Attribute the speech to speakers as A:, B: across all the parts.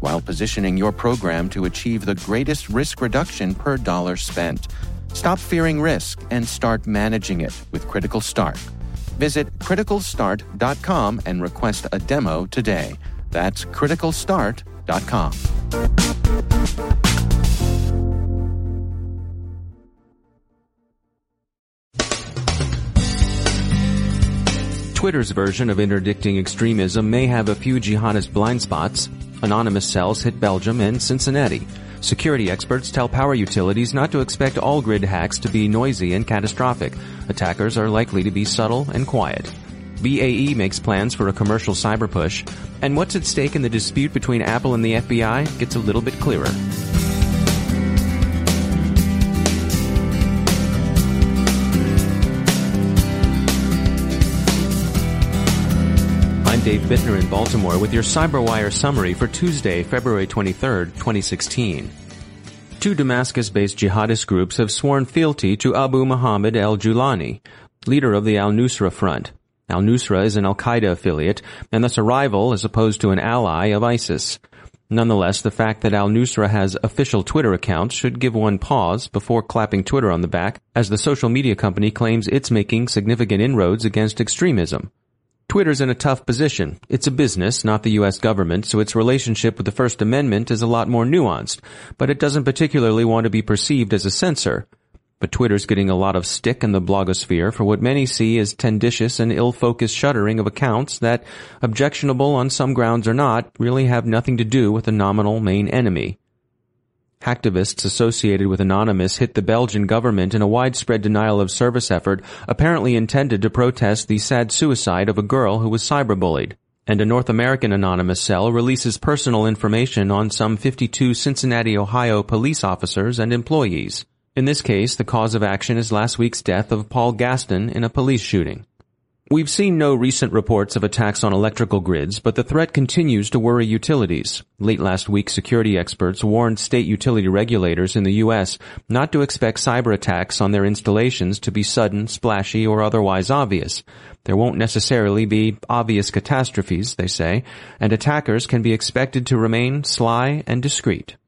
A: while positioning your program to achieve the greatest risk reduction per dollar spent. Stop fearing risk and start managing it with Critical Start. Visit criticalstart.com and request a demo today. That's criticalstart.com.
B: Twitter's version of interdicting extremism may have a few jihadist blind spots. Anonymous cells hit Belgium and Cincinnati. Security experts tell power utilities not to expect all grid hacks to be noisy and catastrophic. Attackers are likely to be subtle and quiet. BAE makes plans for a commercial cyber push, and what's at stake in the dispute between Apple and the FBI gets a little bit clearer. Dave Bittner in Baltimore with your CyberWire summary for Tuesday, February 23, 2016. Two Damascus-based jihadist groups have sworn fealty to Abu Muhammad al-Julani, leader of the al-Nusra Front. Al-Nusra is an al-Qaeda affiliate, and thus a rival as opposed to an ally of ISIS. Nonetheless, the fact that al-Nusra has official Twitter accounts should give one pause before clapping Twitter on the back, as the social media company claims it's making significant inroads against extremism. Twitter's in a tough position. It's a business, not the U.S. government, so its relationship with the First Amendment is a lot more nuanced, but it doesn't particularly want to be perceived as a censor. But Twitter's getting a lot of stick in the blogosphere for what many see as tendentious and ill-focused shuttering of accounts that, objectionable on some grounds or not, really have nothing to do with the nominal main enemy. Hacktivists associated with Anonymous hit the Belgian government in a widespread denial of service effort apparently intended to protest the sad suicide of a girl who was cyberbullied. And a North American Anonymous cell releases personal information on some 52 Cincinnati, Ohio police officers and employees. In this case, the cause of action is last week's death of Paul Gaston in a police shooting. We've seen no recent reports of attacks on electrical grids, but the threat continues to worry utilities. Late last week, security experts warned state utility regulators in the U.S. not to expect cyber attacks on their installations to be sudden, splashy, or otherwise obvious. There won't necessarily be obvious catastrophes, they say, and attackers can be expected to remain sly and discreet.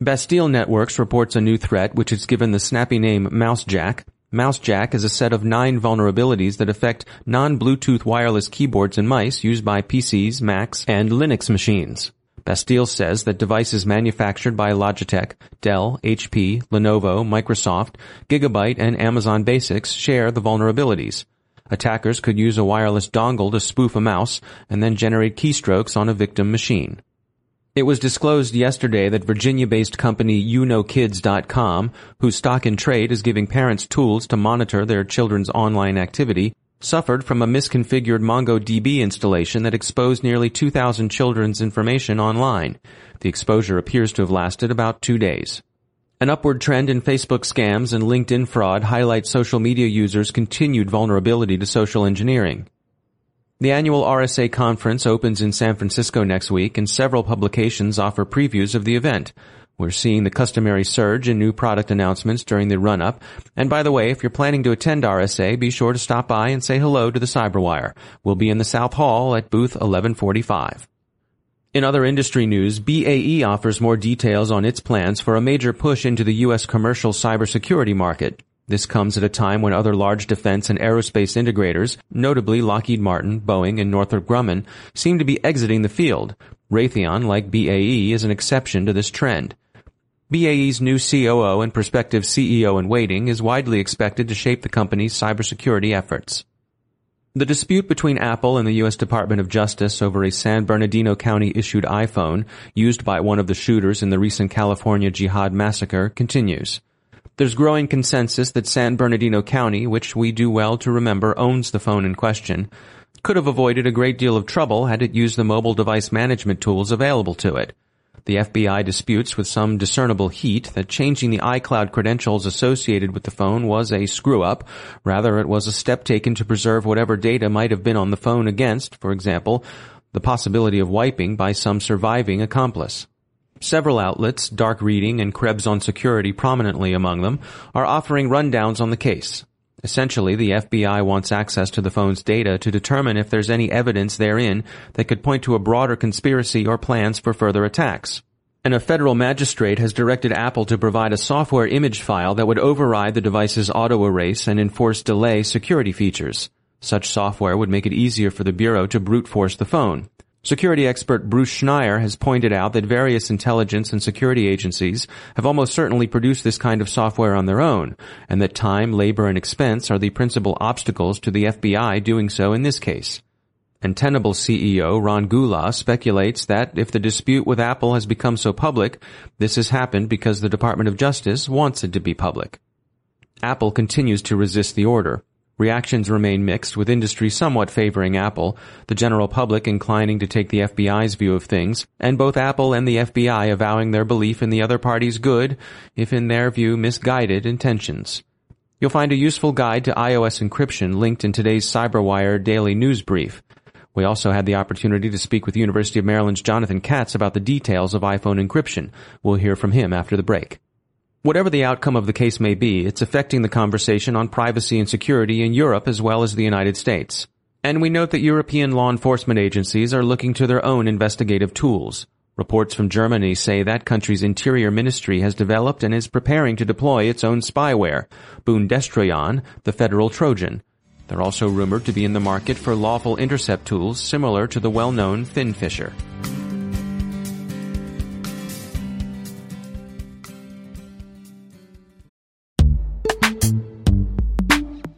B: Bastille Networks reports a new threat which it's given the snappy name Mousejack. Mousejack is a set of nine vulnerabilities that affect non-Bluetooth wireless keyboards and mice used by PCs, Macs, and Linux machines. Bastille says that devices manufactured by Logitech, Dell, HP, Lenovo, Microsoft, Gigabyte, and Amazon Basics share the vulnerabilities. Attackers could use a wireless dongle to spoof a mouse and then generate keystrokes on a victim machine. It was disclosed yesterday that Virginia-based company uKnowKids.com, whose stock in trade is giving parents tools to monitor their children's online activity, suffered from a misconfigured MongoDB installation that exposed nearly 2,000 children's information online. The exposure appears to have lasted about two days. An upward trend in Facebook scams and LinkedIn fraud highlights social media users' continued vulnerability to social engineering. The annual RSA conference opens in San Francisco next week and several publications offer previews of the event. We're seeing the customary surge in new product announcements during the run-up. And by the way, if you're planning to attend RSA, be sure to stop by and say hello to the Cyberwire. We'll be in the South Hall at booth 1145. In other industry news, BAE offers more details on its plans for a major push into the U.S. commercial cybersecurity market. This comes at a time when other large defense and aerospace integrators, notably Lockheed Martin, Boeing, and Northrop Grumman, seem to be exiting the field. Raytheon, like BAE, is an exception to this trend. BAE's new COO and prospective CEO in waiting is widely expected to shape the company's cybersecurity efforts. The dispute between Apple and the U.S. Department of Justice over a San Bernardino County issued iPhone used by one of the shooters in the recent California jihad massacre continues. There's growing consensus that San Bernardino County, which we do well to remember owns the phone in question, could have avoided a great deal of trouble had it used the mobile device management tools available to it. The FBI disputes with some discernible heat that changing the iCloud credentials associated with the phone was a screw up. Rather, it was a step taken to preserve whatever data might have been on the phone against, for example, the possibility of wiping by some surviving accomplice. Several outlets, Dark Reading and Krebs on Security prominently among them, are offering rundowns on the case. Essentially, the FBI wants access to the phone's data to determine if there's any evidence therein that could point to a broader conspiracy or plans for further attacks. And a federal magistrate has directed Apple to provide a software image file that would override the device's auto erase and enforce delay security features. Such software would make it easier for the Bureau to brute force the phone. Security expert Bruce Schneier has pointed out that various intelligence and security agencies have almost certainly produced this kind of software on their own, and that time, labor, and expense are the principal obstacles to the FBI doing so in this case. And Tenable CEO Ron Gula speculates that if the dispute with Apple has become so public, this has happened because the Department of Justice wants it to be public. Apple continues to resist the order. Reactions remain mixed, with industry somewhat favoring Apple, the general public inclining to take the FBI's view of things, and both Apple and the FBI avowing their belief in the other party's good, if in their view misguided, intentions. You'll find a useful guide to iOS encryption linked in today's CyberWire daily news brief. We also had the opportunity to speak with University of Maryland's Jonathan Katz about the details of iPhone encryption. We'll hear from him after the break. Whatever the outcome of the case may be, it's affecting the conversation on privacy and security in Europe as well as the United States. And we note that European law enforcement agencies are looking to their own investigative tools. Reports from Germany say that country's interior ministry has developed and is preparing to deploy its own spyware, Bundestrojan, the federal Trojan. They're also rumored to be in the market for lawful intercept tools similar to the well-known FinFisher.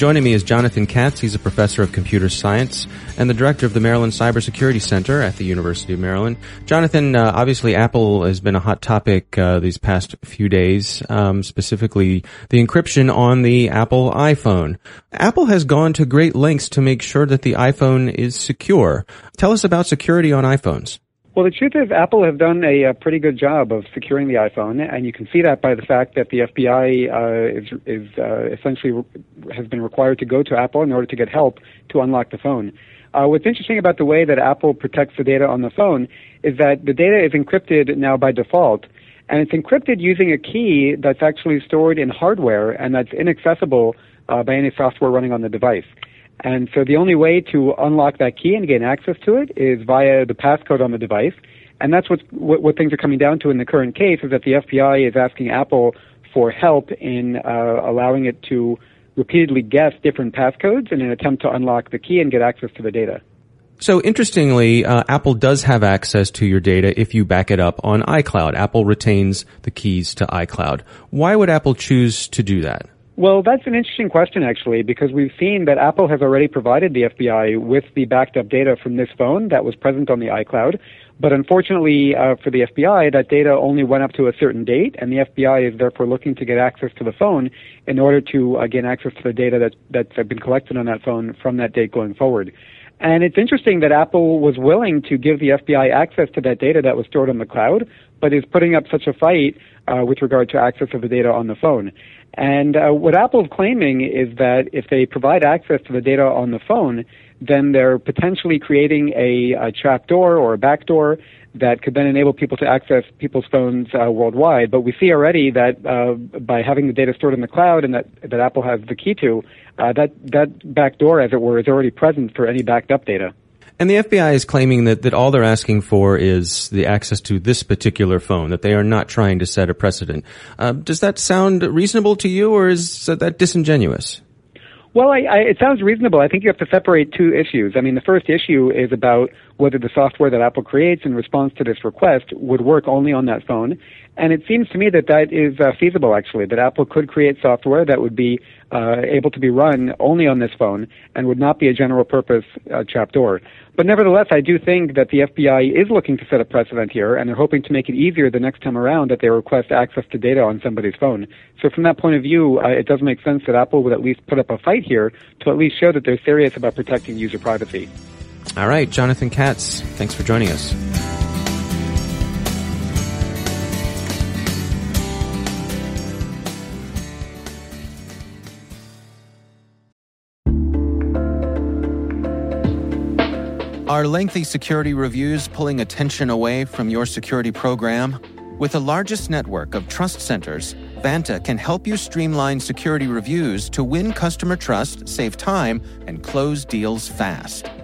B: Joining me is Jonathan Katz. He's a professor of computer science and the director of the Maryland Cybersecurity Center at the University of Maryland. Jonathan, uh, obviously Apple has been a hot topic uh, these past few days, um, specifically the encryption on the Apple iPhone. Apple has gone to great lengths to make sure that the iPhone is secure. Tell us about security on iPhones.
C: Well, the truth is, Apple have done a, a, pretty good job of securing the iPhone, and you can see that by the fact that the FBI uh, is, is uh, essentially has been required to go to Apple in order to get help to unlock the phone. Uh, what's interesting about the way that Apple protects the data on the phone is that the data is encrypted now by default, and it's encrypted using a key that's actually stored in hardware and that's inaccessible uh, by any software running on the device. And so the only way to unlock that key and gain access to it is via the passcode on the device. And that's what, what things are coming down to in the current case is that the FBI is asking Apple for help in uh, allowing it to repeatedly guess different passcodes in an attempt to unlock the key and get access to the data.
B: So interestingly, uh, Apple does have access to your data if you back it up on iCloud. Apple retains the keys to iCloud. Why would Apple choose to do that?
C: Well, that's an interesting question, actually, because we've seen that Apple has already provided the FBI with the backed up data from this phone that was present on the iCloud. But unfortunately uh, for the FBI, that data only went up to a certain date, and the FBI is therefore looking to get access to the phone in order to uh, gain access to the data that, that's been collected on that phone from that date going forward. And it's interesting that Apple was willing to give the FBI access to that data that was stored on the cloud, but is putting up such a fight uh, with regard to access of the data on the phone. And uh, what Apple's claiming is that if they provide access to the data on the phone, then they're potentially creating a, a trapdoor or a backdoor that could then enable people to access people's phones uh, worldwide. But we see already that uh, by having the data stored in the cloud and that, that Apple has the key to, uh, that, that backdoor, as it were, is already present for any backed up data.
B: And the FBI is claiming that, that all they're asking for is the access to this particular phone, that they are not trying to set a precedent. Uh, does that sound reasonable to you, or is that disingenuous?
C: Well, I, I, it sounds reasonable. I think you have to separate two issues. I mean, the first issue is about whether the software that Apple creates in response to this request would work only on that phone. And it seems to me that that is uh, feasible, actually, that Apple could create software that would be uh, able to be run only on this phone and would not be a general purpose uh, trapdoor. But nevertheless, I do think that the FBI is looking to set a precedent here, and they're hoping to make it easier the next time around that they request access to data on somebody's phone. So from that point of view, uh, it does make sense that Apple would at least put up a fight here to at least show that they're serious about protecting user privacy.
B: All right, Jonathan Katz, thanks for joining us.
A: Are lengthy security reviews pulling attention away from your security program? With the largest network of trust centers, Vanta can help you streamline security reviews to win customer trust, save time, and close deals fast.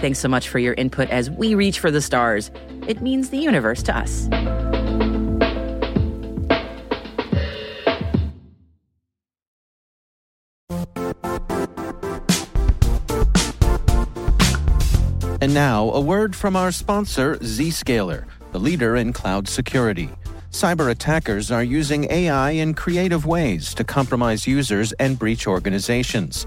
D: Thanks so much for your input as we reach for the stars. It means the universe to us.
A: And now, a word from our sponsor, Zscaler, the leader in cloud security. Cyber attackers are using AI in creative ways to compromise users and breach organizations.